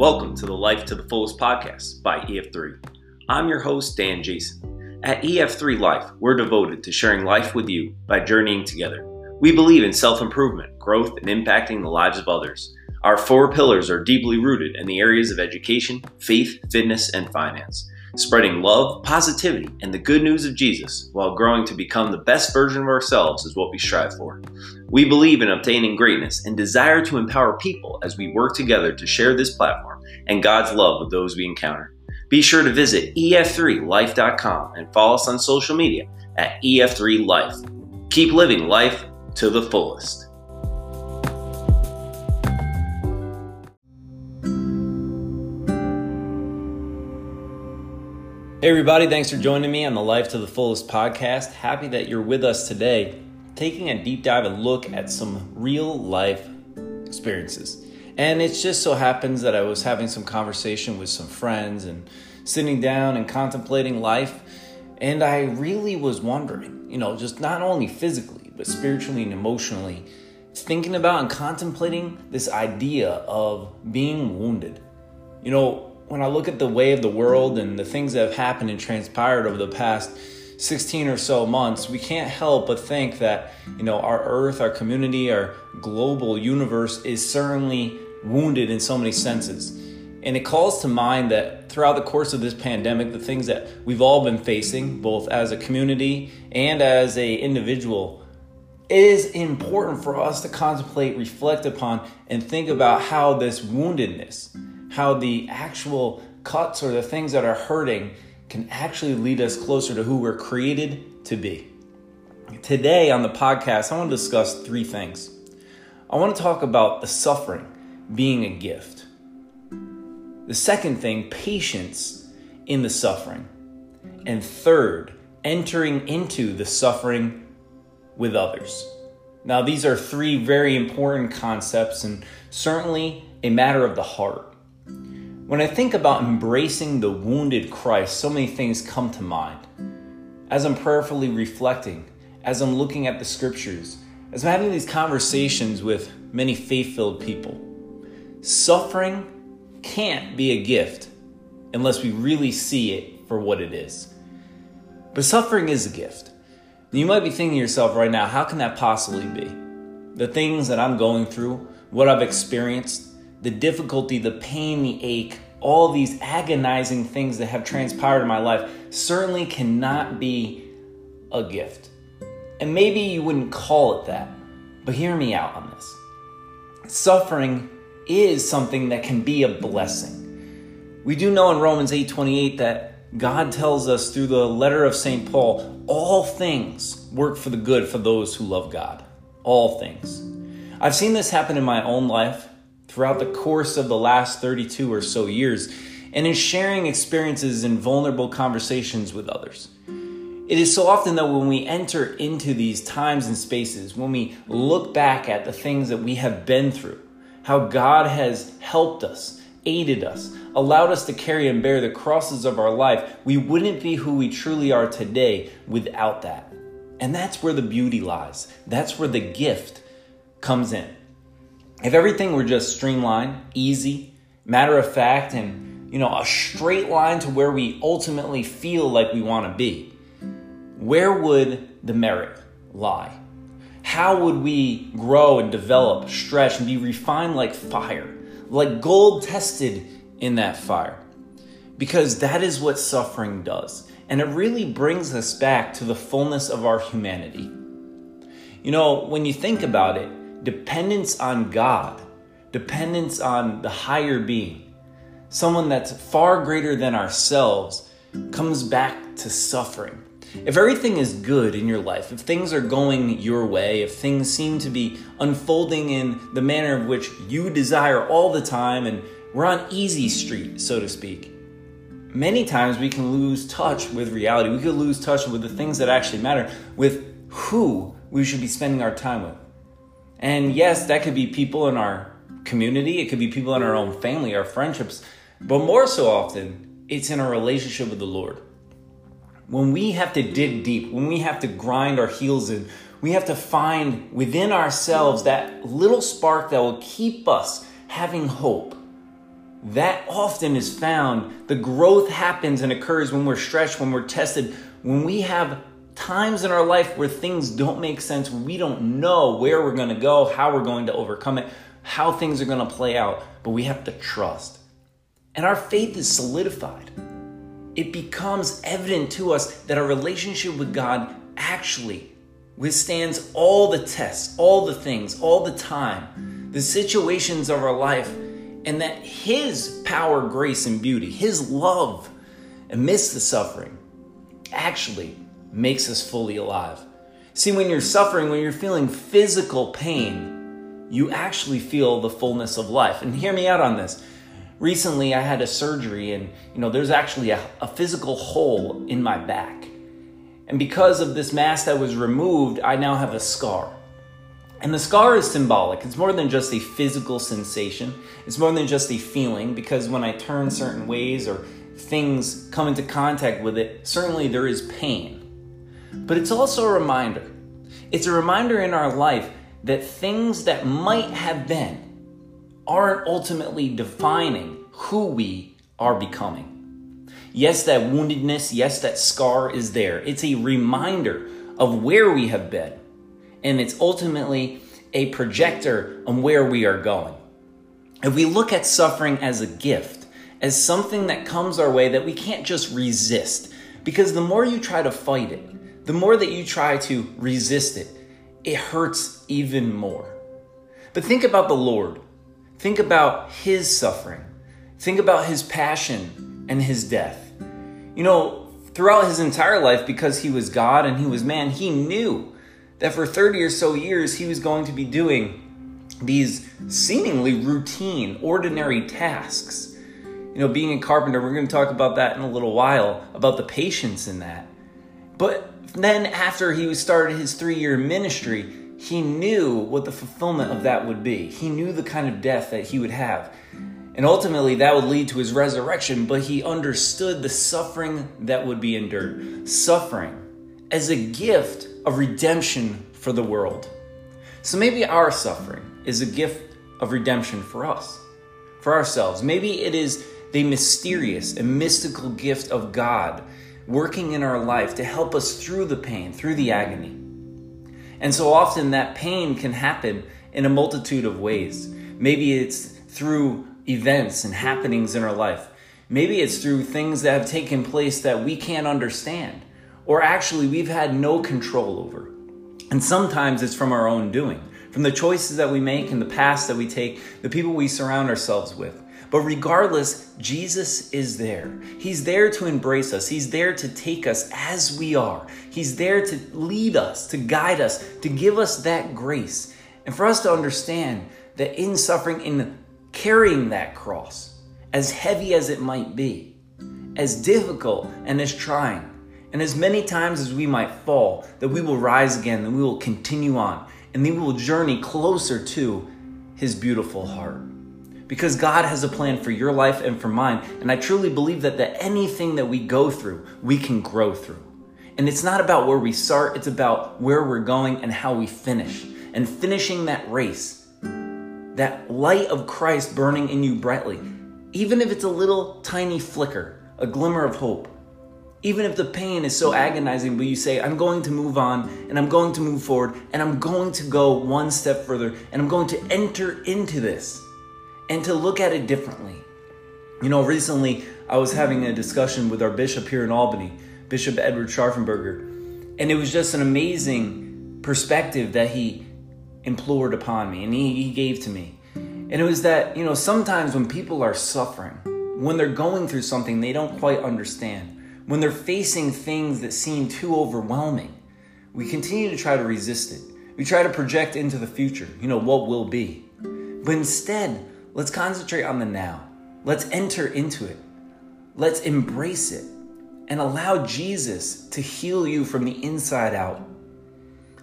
Welcome to the Life to the Fullest podcast by EF3. I'm your host, Dan Jason. At EF3 Life, we're devoted to sharing life with you by journeying together. We believe in self improvement, growth, and impacting the lives of others. Our four pillars are deeply rooted in the areas of education, faith, fitness, and finance spreading love, positivity, and the good news of Jesus while growing to become the best version of ourselves is what we strive for. We believe in obtaining greatness and desire to empower people as we work together to share this platform and God's love with those we encounter. Be sure to visit ef3life.com and follow us on social media at ef3life. Keep living life to the fullest. Hey, everybody, thanks for joining me on the Life to the Fullest podcast. Happy that you're with us today, taking a deep dive and look at some real life experiences. And it just so happens that I was having some conversation with some friends and sitting down and contemplating life. And I really was wondering, you know, just not only physically, but spiritually and emotionally, thinking about and contemplating this idea of being wounded. You know, when I look at the way of the world and the things that have happened and transpired over the past 16 or so months, we can't help but think that, you know, our earth, our community, our global universe is certainly wounded in so many senses. And it calls to mind that throughout the course of this pandemic, the things that we've all been facing, both as a community and as a individual, is important for us to contemplate, reflect upon, and think about how this woundedness, how the actual cuts or the things that are hurting can actually lead us closer to who we're created to be. Today on the podcast, I want to discuss three things. I want to talk about the suffering being a gift. The second thing, patience in the suffering. And third, entering into the suffering with others. Now, these are three very important concepts and certainly a matter of the heart. When I think about embracing the wounded Christ, so many things come to mind. As I'm prayerfully reflecting, as I'm looking at the scriptures, as I'm having these conversations with many faith filled people, suffering can't be a gift unless we really see it for what it is. But suffering is a gift. You might be thinking to yourself right now, how can that possibly be? The things that I'm going through, what I've experienced, the difficulty, the pain, the ache, all these agonizing things that have transpired in my life certainly cannot be a gift. And maybe you wouldn't call it that, but hear me out on this. Suffering is something that can be a blessing. We do know in Romans 8:28 that God tells us through the letter of St. Paul, all things work for the good for those who love God. All things. I've seen this happen in my own life throughout the course of the last 32 or so years and in sharing experiences and vulnerable conversations with others. It is so often that when we enter into these times and spaces, when we look back at the things that we have been through, how God has helped us, aided us, allowed us to carry and bear the crosses of our life, we wouldn't be who we truly are today without that. And that's where the beauty lies. That's where the gift comes in. If everything were just streamlined, easy, matter of fact, and you know, a straight line to where we ultimately feel like we want to be, where would the merit lie? How would we grow and develop, stretch, and be refined like fire, like gold tested in that fire? Because that is what suffering does. And it really brings us back to the fullness of our humanity. You know, when you think about it, dependence on God, dependence on the higher being, someone that's far greater than ourselves, comes back to suffering. If everything is good in your life, if things are going your way, if things seem to be unfolding in the manner of which you desire all the time, and we're on easy street, so to speak, many times we can lose touch with reality. We could lose touch with the things that actually matter, with who we should be spending our time with. And yes, that could be people in our community, it could be people in our own family, our friendships, but more so often, it's in our relationship with the Lord. When we have to dig deep, when we have to grind our heels in, we have to find within ourselves that little spark that will keep us having hope. that often is found. The growth happens and occurs when we're stretched, when we're tested, when we have times in our life where things don't make sense, we don't know where we're going to go, how we're going to overcome it, how things are going to play out, but we have to trust. And our faith is solidified. It becomes evident to us that our relationship with God actually withstands all the tests, all the things, all the time, the situations of our life, and that His power, grace, and beauty, His love amidst the suffering, actually makes us fully alive. See, when you're suffering, when you're feeling physical pain, you actually feel the fullness of life. And hear me out on this. Recently, I had a surgery, and you know, there's actually a, a physical hole in my back. And because of this mass that was removed, I now have a scar. And the scar is symbolic. It's more than just a physical sensation. It's more than just a feeling because when I turn certain ways or things come into contact with it, certainly there is pain. But it's also a reminder. It's a reminder in our life that things that might have been aren't ultimately defining who we are becoming. Yes, that woundedness, yes, that scar is there. It's a reminder of where we have been. And it's ultimately a projector on where we are going. If we look at suffering as a gift, as something that comes our way that we can't just resist, because the more you try to fight it, the more that you try to resist it, it hurts even more. But think about the Lord. Think about his suffering. Think about his passion and his death. You know, throughout his entire life, because he was God and he was man, he knew that for 30 or so years he was going to be doing these seemingly routine, ordinary tasks. You know, being a carpenter, we're going to talk about that in a little while, about the patience in that. But then after he started his three year ministry, he knew what the fulfillment of that would be. He knew the kind of death that he would have. And ultimately, that would lead to his resurrection, but he understood the suffering that would be endured. Suffering as a gift of redemption for the world. So maybe our suffering is a gift of redemption for us, for ourselves. Maybe it is the mysterious and mystical gift of God working in our life to help us through the pain, through the agony. And so often that pain can happen in a multitude of ways. Maybe it's through events and happenings in our life. Maybe it's through things that have taken place that we can't understand, or actually we've had no control over. And sometimes it's from our own doing, from the choices that we make in the past that we take, the people we surround ourselves with. But regardless, Jesus is there. He's there to embrace us. He's there to take us as we are. He's there to lead us, to guide us, to give us that grace. And for us to understand that in suffering, in carrying that cross, as heavy as it might be, as difficult and as trying, and as many times as we might fall, that we will rise again, that we will continue on, and then we will journey closer to His beautiful heart because God has a plan for your life and for mine. And I truly believe that, that anything that we go through, we can grow through. And it's not about where we start, it's about where we're going and how we finish. And finishing that race, that light of Christ burning in you brightly, even if it's a little tiny flicker, a glimmer of hope. Even if the pain is so agonizing, but you say, I'm going to move on and I'm going to move forward and I'm going to go one step further and I'm going to enter into this and to look at it differently. You know, recently I was having a discussion with our bishop here in Albany, Bishop Edward Scharfenberger, and it was just an amazing perspective that he implored upon me and he, he gave to me. And it was that, you know, sometimes when people are suffering, when they're going through something they don't quite understand, when they're facing things that seem too overwhelming, we continue to try to resist it. We try to project into the future, you know, what will be. But instead, Let's concentrate on the now. Let's enter into it. Let's embrace it and allow Jesus to heal you from the inside out.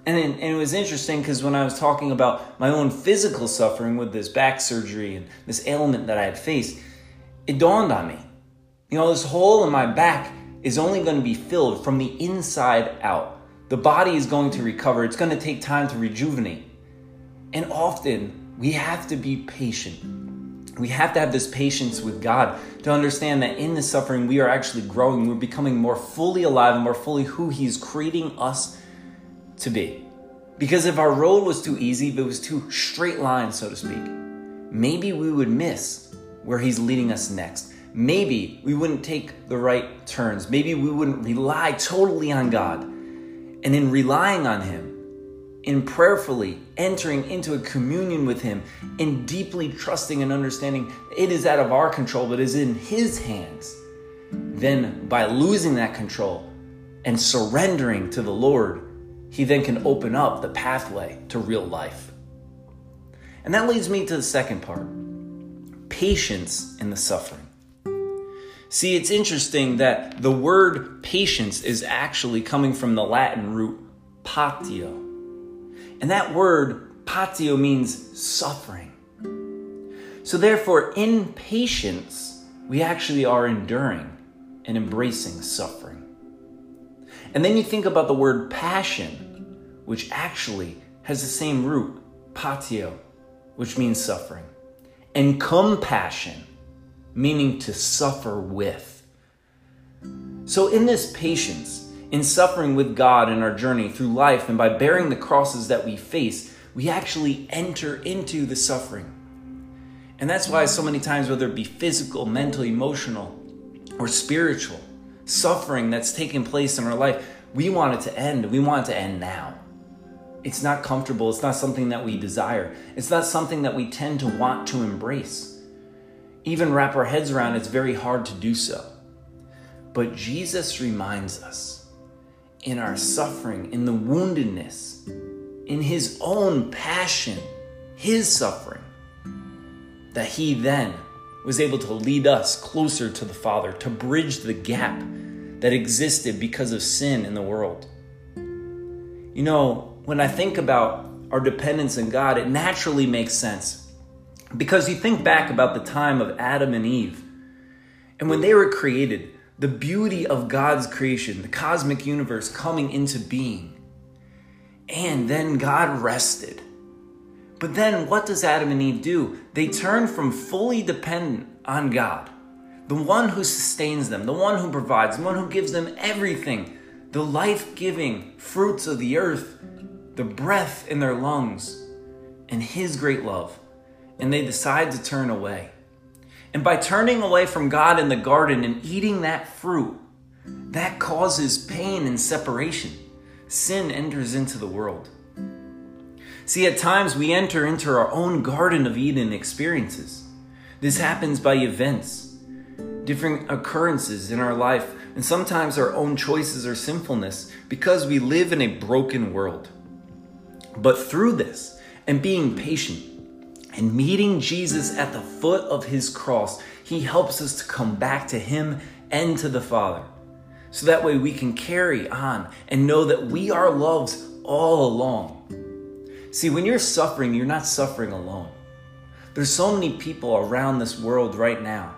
And, it, was interesting because when I was talking about my own physical suffering with this back surgery and this ailment that I had faced, it dawned on me. You know, this hole in my back is only going to be filled from the inside out. The body is going to recover, it's going to take time to rejuvenate. And often we have to be patient We have to have this patience with God to understand that in the suffering, we are actually growing. We're becoming more fully alive and more fully who He's creating us to be. Because if our road was too easy, if it was too straight line, so to speak, maybe we would miss where He's leading us next. Maybe we wouldn't take the right turns. Maybe we wouldn't rely totally on God. And in relying on Him, in prayerfully entering into a communion with Him, in deeply trusting and understanding it is out of our control, but is in His hands, then by losing that control and surrendering to the Lord, He then can open up the pathway to real life. And that leads me to the second part patience in the suffering. See, it's interesting that the word patience is actually coming from the Latin root patio and that word, patio, means suffering. So, therefore, in patience, we actually are enduring and embracing suffering. And then you think about the word passion, which actually has the same root, patio, which means suffering, and compassion, meaning to suffer with. So, in this patience, in suffering with God in our journey through life and by bearing the crosses that we face, we actually enter into the suffering. And that's why, so many times, whether it be physical, mental, emotional, or spiritual, suffering that's taking place in our life, we want it to end. We want it to end now. It's not comfortable. It's not something that we desire. It's not something that we tend to want to embrace. Even wrap our heads around, it's very hard to do so. But Jesus reminds us in our suffering, in the woundedness, in his own passion, his suffering, that he then was able to lead us closer to the Father, to bridge the gap that existed because of sin in the world. You know, when I think about our dependence in God, it naturally makes sense. Because you think back about the time of Adam and Eve, and when they were created, the beauty of God's creation, the cosmic universe coming into being. And then God rested. But then what does Adam and Eve do? They turn from fully dependent on God, the one who sustains them, the one who provides, the one who gives them everything, the life giving fruits of the earth, the breath in their lungs, and His great love. And they decide to turn away. And by turning away from God in the garden and eating that fruit, that causes pain and separation. Sin enters into the world. See, at times we enter into our own Garden of Eden experiences. This happens by events, different occurrences in our life, and sometimes our own choices or sinfulness because we live in a broken world. But through this and being patient, and meeting Jesus at the foot of his cross, he helps us to come back to him and to the Father. So that way we can carry on and know that we are loved all along. See, when you're suffering, you're not suffering alone. There's so many people around this world right now,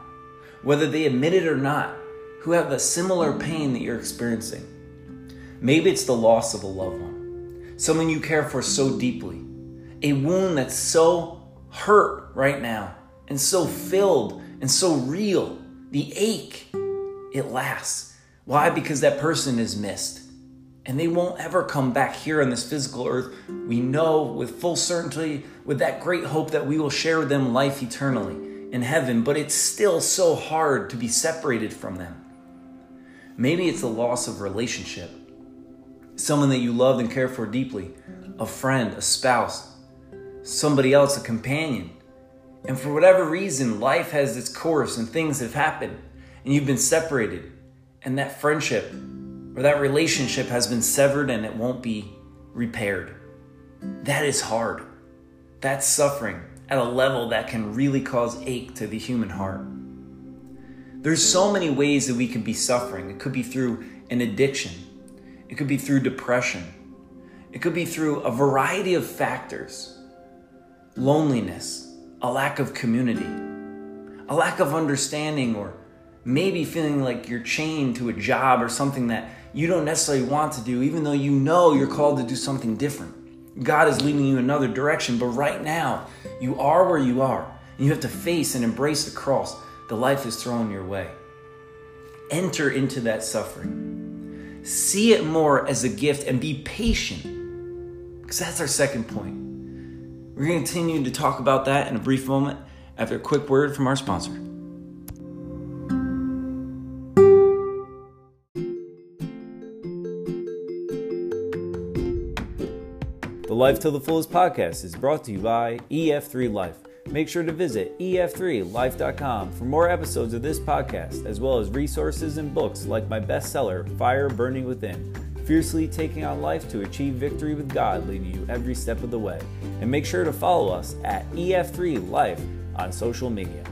whether they admit it or not, who have a similar pain that you're experiencing. Maybe it's the loss of a loved one, someone you care for so deeply, a wound that's so hurt right now and so filled and so real. The ache, it lasts. Why? Because that person is missed. And they won't ever come back here on this physical earth. We know with full certainty, with that great hope that we will share with them life eternally in heaven, but it's still so hard to be separated from them. Maybe it's the loss of relationship, someone that you loved and cared for deeply, a friend, a spouse, somebody else, a companion. And for whatever reason, life has its course and things have happened, and you've been separated, and that friendship or that relationship has been severed and it won't be repaired. That is hard. That's suffering at a level that can really cause ache to the human heart. There's so many ways that we can be suffering. It could be through an addiction, it could be through depression, it could be through a variety of factors loneliness, a lack of community, a lack of understanding, or maybe feeling like you're chained to a job or something that you don't necessarily want to do, even though you know you're called to do something different. God is leading you in another direction, but right now, you are where you are. and you have to face and embrace the cross the life is thrown your way. Enter into that suffering. See it more as a gift and be patient, because that's our second point. We're going to continue to talk about that in a brief moment after a quick word from our sponsor. The Life to the Fullest podcast is brought to you by EF3 Life. Make sure to visit ef3life.com for more episodes of this podcast, as well as resources and books like my bestseller, Fire Burning Within Fiercely Taking on Life to Achieve Victory with God, leading you every step of the way. And make sure to follow us at EF3Life on social media.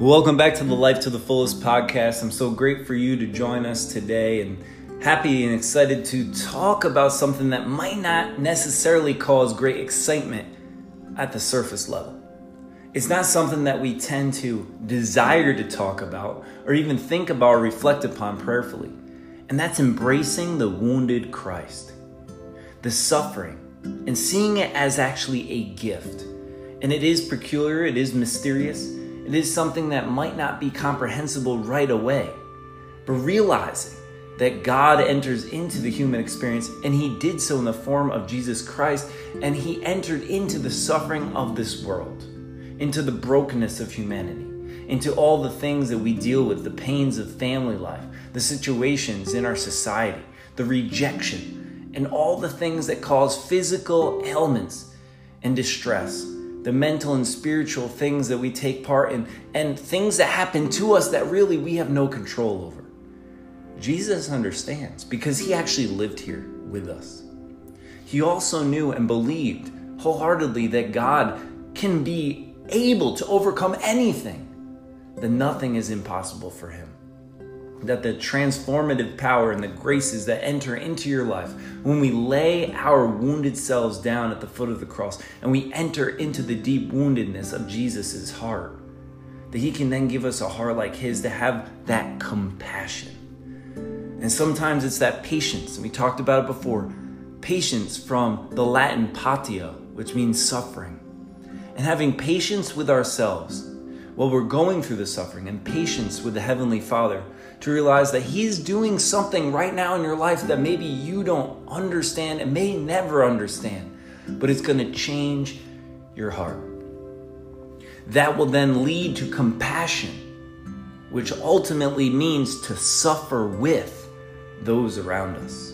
Welcome back to the Life to the Fullest podcast. I'm so great for you to join us today and happy and excited to talk about something that might not necessarily cause great excitement at the surface level. It's not something that we tend to desire to talk about or even think about or reflect upon prayerfully. And that's embracing the wounded Christ, the suffering, and seeing it as actually a gift. And it is peculiar, it is mysterious it is something that might not be comprehensible right away, but realizing that God enters into the human experience and he did so in the form of Jesus Christ and he entered into the suffering of this world, into the brokenness of humanity, into all the things that we deal with, the pains of family life, the situations in our society, the rejection, and all the things that cause physical ailments and distress the mental and spiritual things that we take part in, and things that happen to us that really we have no control over. Jesus understands because he actually lived here with us. He also knew and believed wholeheartedly that God can be able to overcome anything, that nothing is impossible for him that the transformative power and the graces that enter into your life when we lay our wounded selves down at the foot of the cross and we enter into the deep woundedness of Jesus' heart, that He can then give us a heart like His to have that compassion. And sometimes it's that patience, and we talked about it before patience from the Latin patia, which means suffering, and having patience with ourselves while we're going through the suffering, and patience with the Heavenly Father to realize that He's doing something right now in your life that maybe you don't understand and may never understand, but it's going to change your heart. That will then lead to compassion, which ultimately means to suffer with those around us.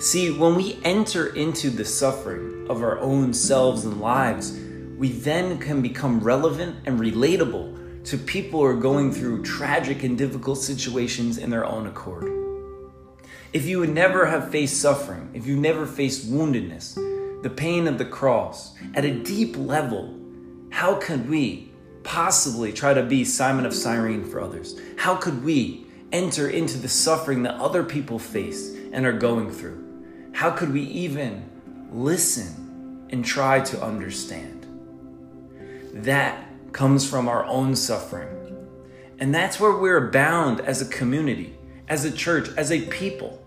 See, when we enter into the suffering of our own selves and lives, we then can become relevant and relatable to people who are going through tragic and difficult situations in their own accord. If you would never have faced suffering, if you never faced woundedness, the pain of the cross at a deep level, how could we possibly try to be Simon of Cyrene for others? How could we enter into the suffering that other people face and are going through? How could we even listen and try to understand? That comes from our own suffering. And that's where we're bound as a community, as a church, as a people.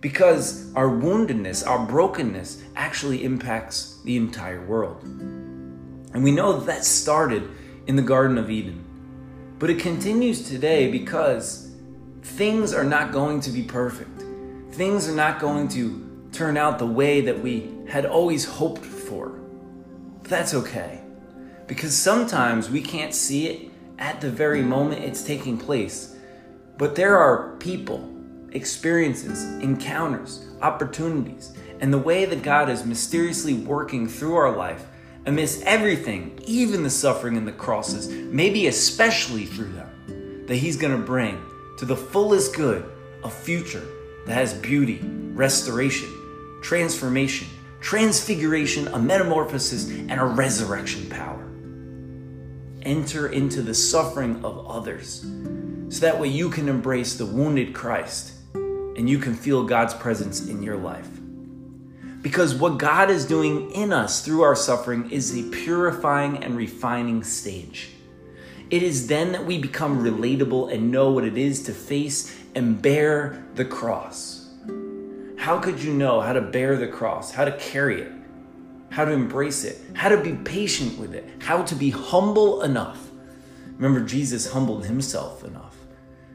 Because our woundedness, our brokenness actually impacts the entire world. And we know that, started in the Garden of Eden. But it continues today because things are not going to be perfect. Things are not going to turn out the way that we had always hoped for. But that's okay because sometimes we can't see it at the very moment it's taking place. But there are people, experiences, encounters, opportunities, and the way that God is mysteriously working through our life amidst everything, even the suffering and the crosses, maybe especially through them, that He's going to bring to the fullest good a future that has beauty, restoration, transformation, transfiguration, a metamorphosis, and a resurrection power enter into the suffering of others. So that way you can embrace the wounded Christ and you can feel God's presence in your life. Because what God is doing in us through our suffering is a purifying and refining stage. It is then that we become relatable and know what it is to face and bear the cross. How could you know how to bear the cross, how to carry it, how to embrace it, how to be patient with it, how to be humble enough? Remember, Jesus humbled himself enough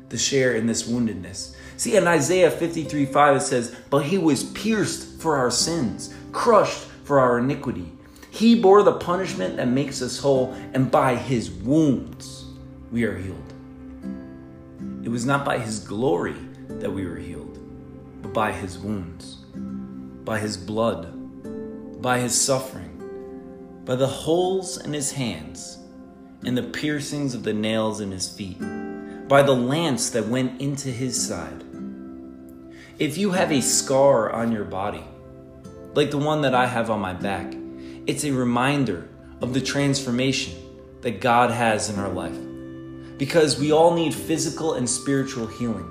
to share in this woundedness. See, in Isaiah 53 5, it says, But he was pierced for our sins, crushed for our iniquity. He bore the punishment that makes us whole, and by his wounds we are healed. It was not by his glory that we were healed, but by his wounds, by his blood, by his suffering, by the holes in his hands, and the piercings of the nails in his feet, by the lance that went into his side. If you have a scar on your body, like the one that I have on my back, it's a reminder of the transformation that God has in our life. Because we all need physical and spiritual healing.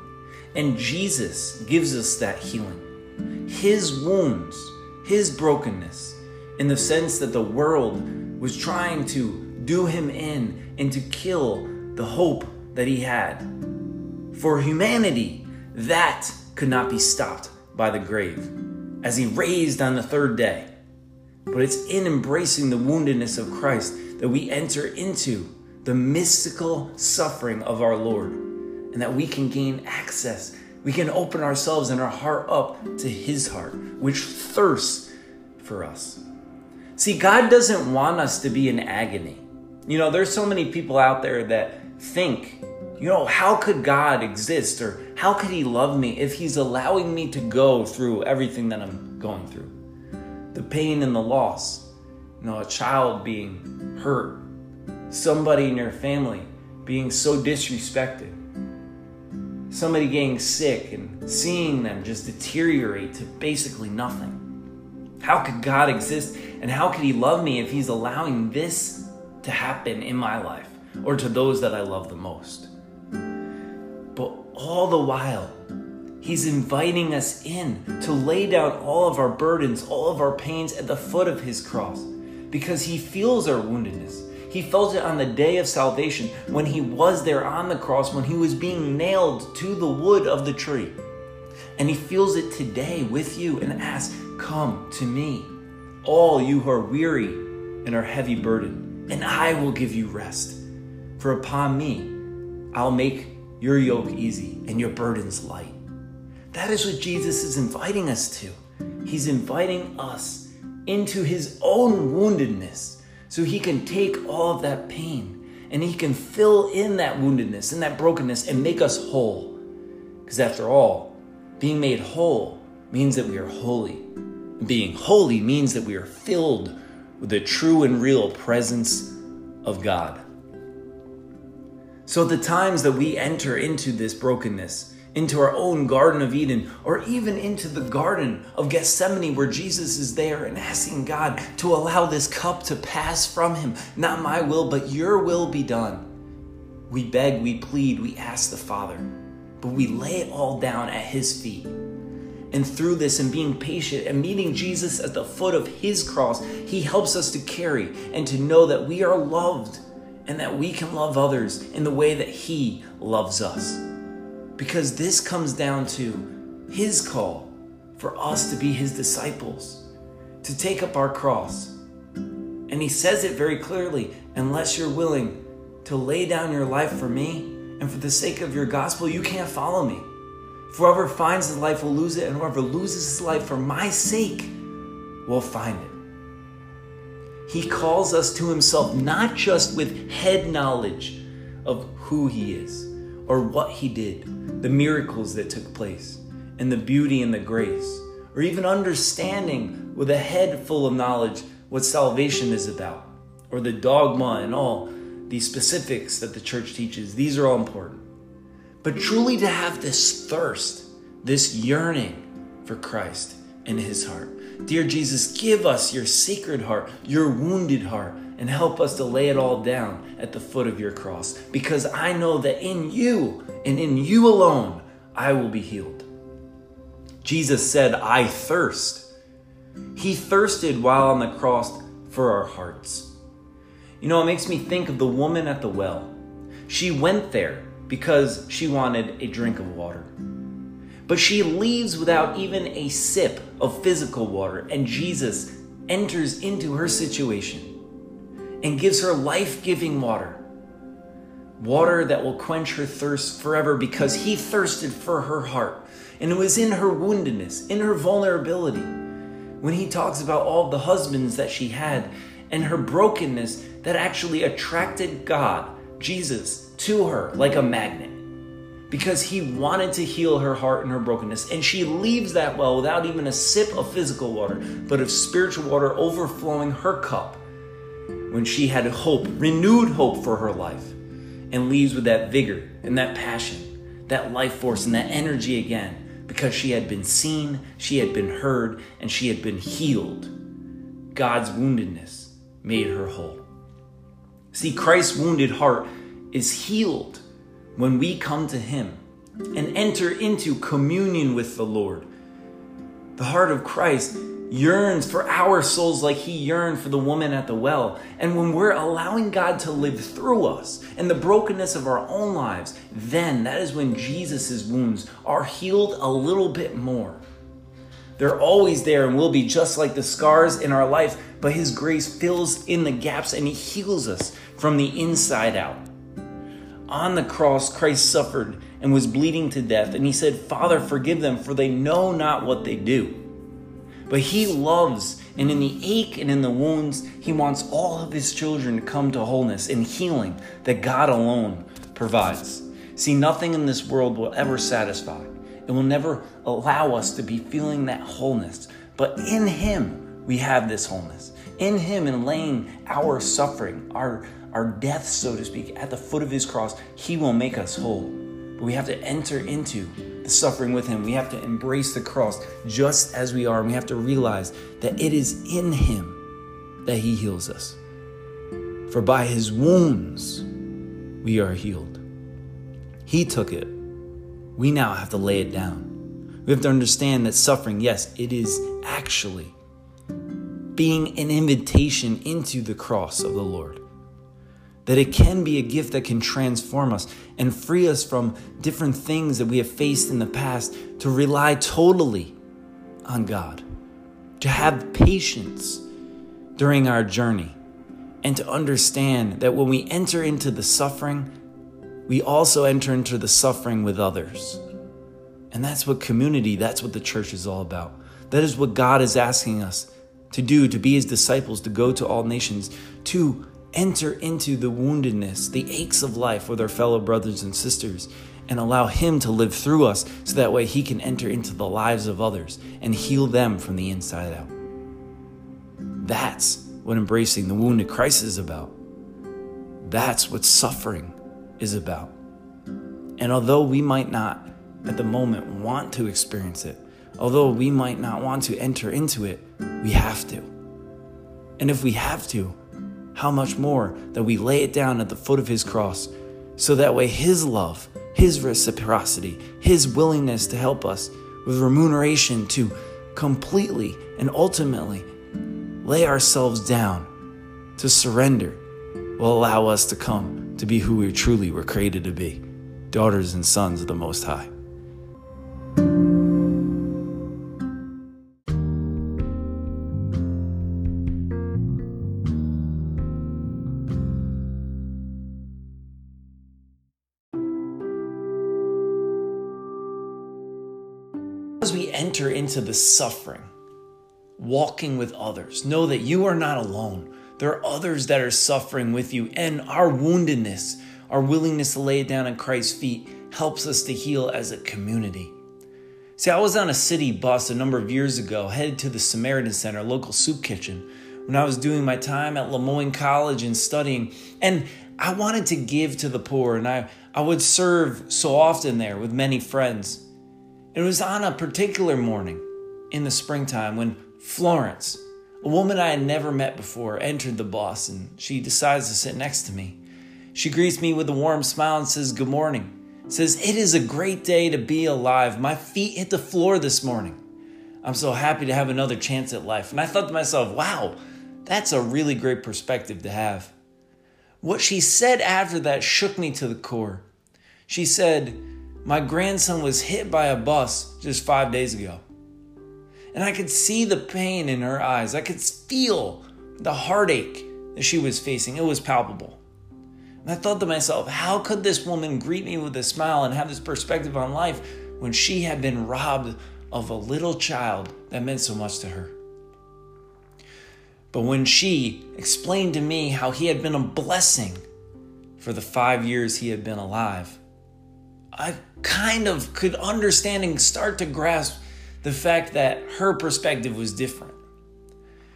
And Jesus gives us that healing. His wounds, His brokenness, in the sense that the world was trying to do Him in and to kill the hope that He had. For humanity, that could not be stopped by the grave, as He raised on the third day. But it's in embracing the woundedness of Christ that we enter into the mystical suffering of our Lord and that we can gain access. We can open ourselves and our heart up to His heart, which thirsts for us. See, God doesn't want us to be in agony. You know, there's so many people out there that think, you know, how could God exist or how could He love me if He's allowing me to go through everything that I'm going through? The pain and the loss. You know, a child being hurt, somebody in your family being so disrespected, somebody getting sick and seeing them just deteriorate to basically nothing. How could God exist and how could He love me if He's allowing this to happen in my life or to those that I love the most? But all the while, He's inviting us in to lay down all of our burdens, all of our pains at the foot of His cross because He feels our woundedness. He felt it on the day of salvation when He was there on the cross, when He was being nailed to the wood of the tree. And He feels it today with you and asks, Come to me, all you who are weary and are heavy burdened, and I will give you rest. For upon me I'll make your yoke easy and your burdens light. That is what Jesus is inviting us to. He's inviting us into his own woundedness so he can take all of that pain and he can fill in that woundedness and that brokenness and make us whole. Because after all, being made whole means that we are holy. And being holy means that we are filled with the true and real presence of God. So, the times that we enter into this brokenness, into our own Garden of Eden, or even into the Garden of Gethsemane where Jesus is there and asking God to allow this cup to pass from him. Not my will, but your will be done. We beg, we plead, we ask the Father, but we lay it all down at his feet. And through this and being patient and meeting Jesus at the foot of his cross, he helps us to carry and to know that we are loved and that we can love others in the way that he loves us because this comes down to His call for us to be His disciples, to take up our cross. And He says it very clearly unless you're willing to lay down your life for me and for the sake of your gospel, you can't follow me. Whoever finds his life will lose it, and whoever loses his life for my sake will find it. He calls us to himself not just with head knowledge of who he is or what he did, the miracles that took place, and the beauty and the grace, or even understanding with a head full of knowledge what salvation is about, or the dogma and all the specifics that the church teaches. These are all important. But truly to have this thirst, this yearning for Christ in his heart. Dear Jesus, give us your sacred heart, your wounded heart, and help us to lay it all down at the foot of your cross because I know that in you and in you alone I will be healed. Jesus said, I thirst. He thirsted while on the cross for our hearts. You know, it makes me think of the woman at the well She went there because she wanted a drink of water. But she leaves without even a sip of physical water, and Jesus enters into her situation and gives her life giving water. Water that will quench her thirst forever because he thirsted for her heart. And it was in her woundedness, in her vulnerability, when he talks about all the husbands that she had and her brokenness that actually attracted God, Jesus, to her like a magnet because he wanted to heal her heart and her brokenness. And she leaves that well without even a sip of physical water, but of spiritual water overflowing her cup when she had hope, renewed hope for her life, and leaves with that vigor and that passion, that life force and that energy again because she had been seen, she had been heard, and she had been healed. God's woundedness made her whole. See, Christ's wounded heart is healed when we come to Him and enter into communion with the Lord. The heart of Christ yearns for our souls like He yearned for the woman at the well. And when we're allowing God to live through us and the brokenness of our own lives, then that is when Jesus' wounds are healed a little bit more. They're always there and will be just like the scars in our life, but His grace fills in the gaps and He heals us from the inside out on the cross, Christ suffered and was bleeding to death. And he said, Father, forgive them, for they know not what they do. But he loves, and in the ache and in the wounds, he wants all of his children to come to wholeness and healing that God alone provides. See, nothing in this world will ever satisfy. It will never allow us to be feeling that wholeness. But in him, we have this wholeness. In him, and laying our suffering, our our death, so to speak, at the foot of his cross, he will make us whole. But we have to enter into the suffering with him. We have to embrace the cross just as we are. And we have to realize that it is in him that he heals us. For by his wounds we are healed. He took it. We now have to lay it down. We have to understand that suffering, yes, it is actually being an invitation into the cross of the Lord that it can be a gift that can transform us and free us from different things that we have faced in the past to rely totally on God, to have patience during our journey, and to understand that when we enter into the suffering, we also enter into the suffering with others. And that's what community, that's what the church is all about. That is what God is asking us to do, to be his disciples, to go to all nations, to enter into the woundedness, the aches of life with our fellow brothers and sisters, and allow Him to live through us so that way He can enter into the lives of others and heal them from the inside out. That's what embracing the wounded Christ is about. That's what suffering is about. And although we might not at the moment want to experience it, although we might not want to enter into it, we have to. And if we have to, how much more that we lay it down at the foot of his cross so that way his love, his reciprocity, his willingness to help us with remuneration to completely and ultimately lay ourselves down to surrender will allow us to come to be who we truly were created to be daughters and sons of the Most High. Into the suffering, walking with others, know that you are not alone. There are others that are suffering with you, and our woundedness, our willingness to lay it down at Christ's feet, helps us to heal as a community. See, I was on a city bus a number of years ago, headed to the Samaritan Center, local soup kitchen, when I was doing my time at Le Moyne College and studying. And I wanted to give to the poor, and I, I would serve so often there with many friends. It was on a particular morning in the springtime when Florence, a woman I had never met before, entered the bus and she decides to sit next to me. She greets me with a warm smile and says, Good morning. Says, It is a great day to be alive. My feet hit the floor this morning. I'm so happy to have another chance at life. And I thought to myself, wow, that's a really great perspective to have. what she said after that shook me to the core. She said, My grandson was hit by a bus just five days ago. And I could see the pain in her eyes. I could feel the heartache that she was facing. It was palpable. And I thought to myself, how could this woman greet me with a smile and have this perspective on life when she had been robbed of a little child that meant so much to her? But when she explained to me how he had been a blessing for the five years he had been alive, I kind of could understand and start to grasp the fact that her perspective was different.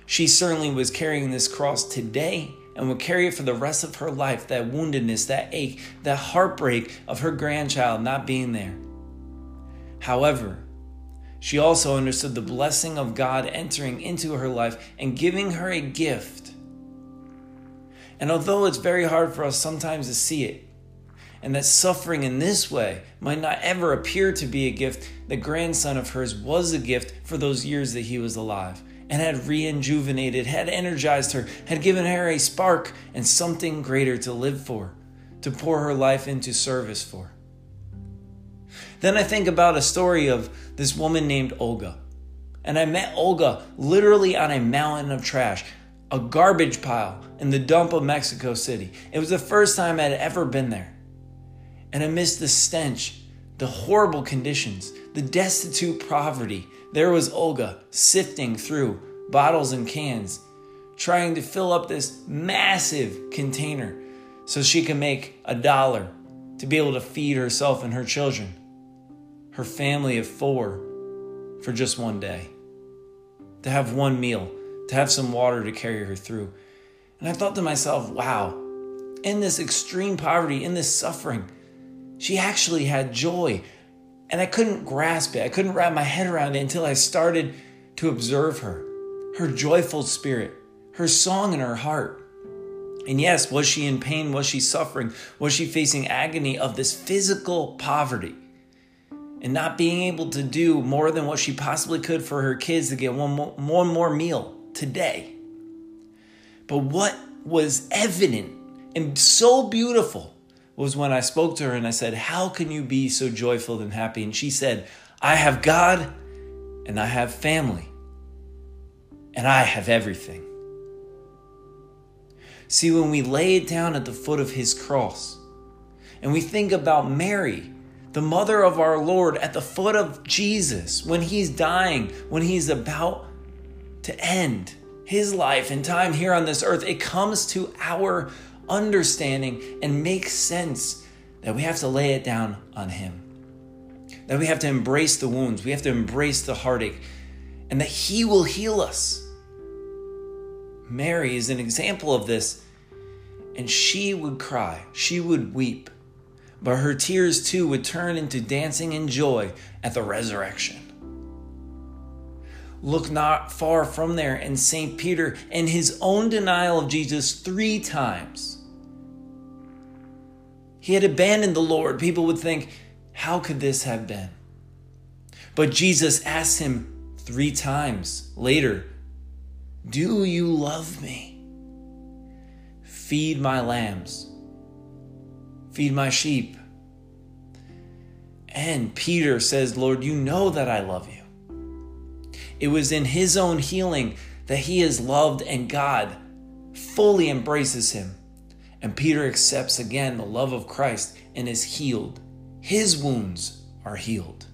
She certainly was carrying this cross today and would carry it for the rest of her life that woundedness, that ache, that heartbreak of her grandchild not being there. However, she also understood the blessing of God entering into her life and giving her a gift. And although it's very hard for us sometimes to see it, and that suffering in this way might not ever appear to be a gift, the grandson of hers was a gift for those years that he was alive and had rejuvenated, had energized her, had given her a spark and something greater to live for, to pour her life into service for. Then I think about a story of this woman named Olga. And I met Olga literally on a mountain of trash, a garbage pile in the dump of Mexico City. It was the first time I'd ever been there. And amidst the stench, the horrible conditions, the destitute poverty, there was Olga sifting through bottles and cans, trying to fill up this massive container so she could make a dollar to be able to feed herself and her children, her family of four, for just one day. To have one meal, to have some water to carry her through. And I thought to myself, wow, in this extreme poverty, in this suffering, she actually had joy. And I couldn't grasp it. I couldn't wrap my head around it until I started to observe her, her joyful spirit, her song in her heart. And yes, was she in pain? Was she suffering? Was she facing agony of this physical poverty and not being able to do more than what she possibly could for her kids to get one more, one more meal today? But what was evident and so beautiful was when I spoke to her and I said, How can you be so joyful and happy? And she said, I have God and I have family and I have everything. See, when we lay it down at the foot of his cross and we think about Mary, the mother of our Lord, at the foot of Jesus, when he's dying, when he's about to end his life and time here on this earth, it comes to our understanding and make sense that we have to lay it down on Him. That we have to embrace the wounds, we have to embrace the heartache, and that He will heal us. Mary is an example of this, and she would cry, she would weep, but her tears too would turn into dancing and joy at the resurrection. Look not far from there, and St. Peter, in his own denial of Jesus three times, he had abandoned the Lord. People would think, how could this have been? But Jesus asked him three times later, Do you love me? Feed my lambs, feed my sheep. And Peter says, Lord, you know that I love you. It was in his own healing that he is loved and God fully embraces him. And Peter accepts again the love of Christ and is healed. His wounds are healed.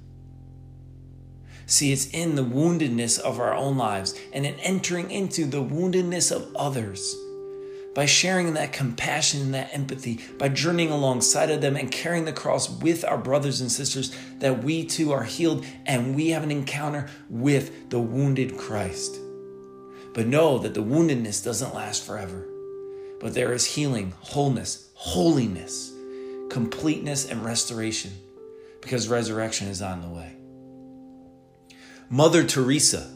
See, it's in the woundedness of our own lives and in entering into the woundedness of others. By sharing that compassion and that empathy, by journeying alongside of them and carrying the cross with our brothers and sisters, that we too are healed and we have an encounter with the wounded Christ. But know that the woundedness doesn't last forever but there is healing, wholeness, holiness, completeness, and restoration because resurrection is on the way. Mother Teresa,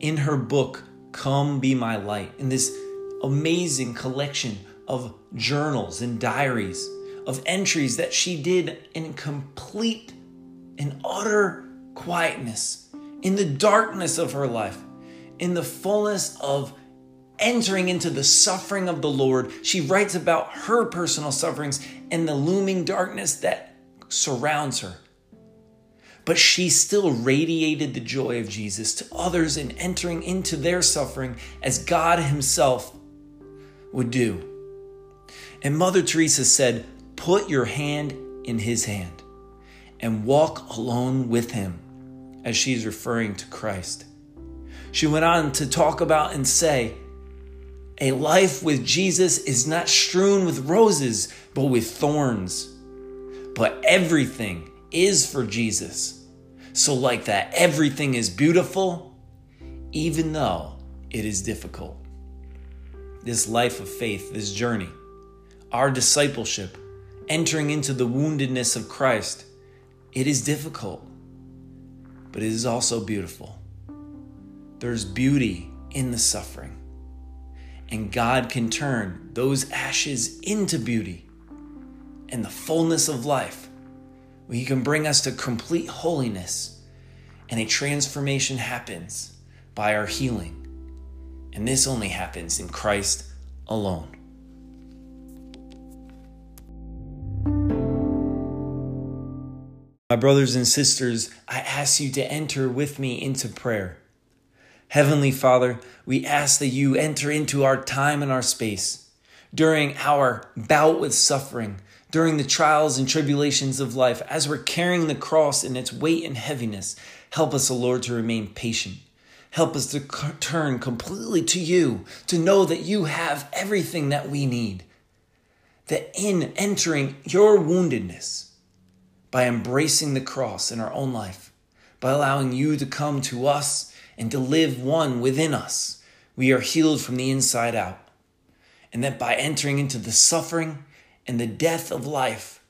in her book, Come Be My Light, in this amazing collection of journals and diaries, of entries that she did in complete and utter quietness, in the darkness of her life, in the fullness of entering into the suffering of the Lord. She writes about her personal sufferings and the looming darkness that surrounds her. But she still radiated the joy of Jesus to others in entering into their suffering as God Himself would do. And Mother Teresa said, Put your hand in His hand and walk alone with Him, as she's referring to Christ. She went on to talk about and say, A life with Jesus is not strewn with roses, but with thorns. But everything is for Jesus. So, like that, everything is beautiful, even though it is difficult. This life of faith, this journey, our discipleship, entering into the woundedness of Christ, it is difficult, but it is also beautiful. There's beauty in the suffering. And God can turn those ashes into beauty and the fullness of life. He can bring us to complete holiness and a transformation happens by our healing. And this only happens in Christ alone. My brothers and sisters, I ask you to enter with me into prayer. Heavenly Father, we ask that you enter into our time and our space. During our bout with suffering, during the trials and tribulations of life, as we're carrying the cross in its weight and heaviness, help us, O Lord, to remain patient. Help us to turn completely to you, to know that you have everything that we need. That in entering your woundedness, by embracing the cross in our own life, by allowing you to come to us and to live one within us, we are healed from the inside out. And that by entering into the suffering and the death of life,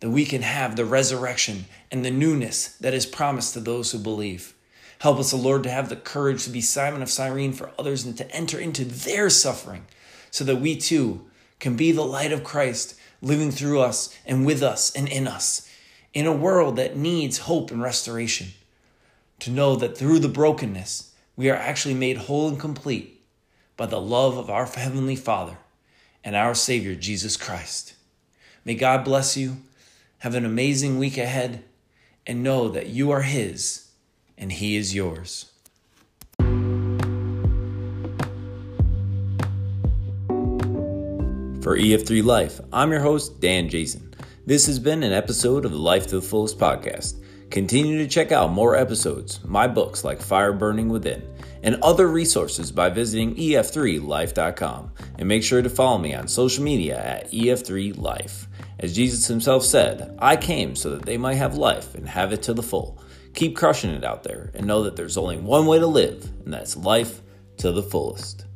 that we can have the resurrection and the newness that is promised to those who believe. Help us, O Lord, to have the courage to be Simon of Cyrene for others and to enter into their suffering so that we too can be the light of Christ living through us and with us and in us in a world that needs hope and restoration to know that through the brokenness, we are actually made whole and complete by the love of our Heavenly Father and our Savior, Jesus Christ. May God bless you. Have an amazing week ahead and know that you are His and He is yours. For EF3 Life, I'm your host, Dan Jason. This has been an episode of the Life to the Fullest podcast. Continue to check out more episodes, my books like Fire Burning Within, and other resources by visiting ef3life.com. And make sure to follow me on social media at ef3life. As Jesus himself said, I came so that they might have life and have it to the full. Keep crushing it out there and know that there's only one way to live, and that's life to the fullest.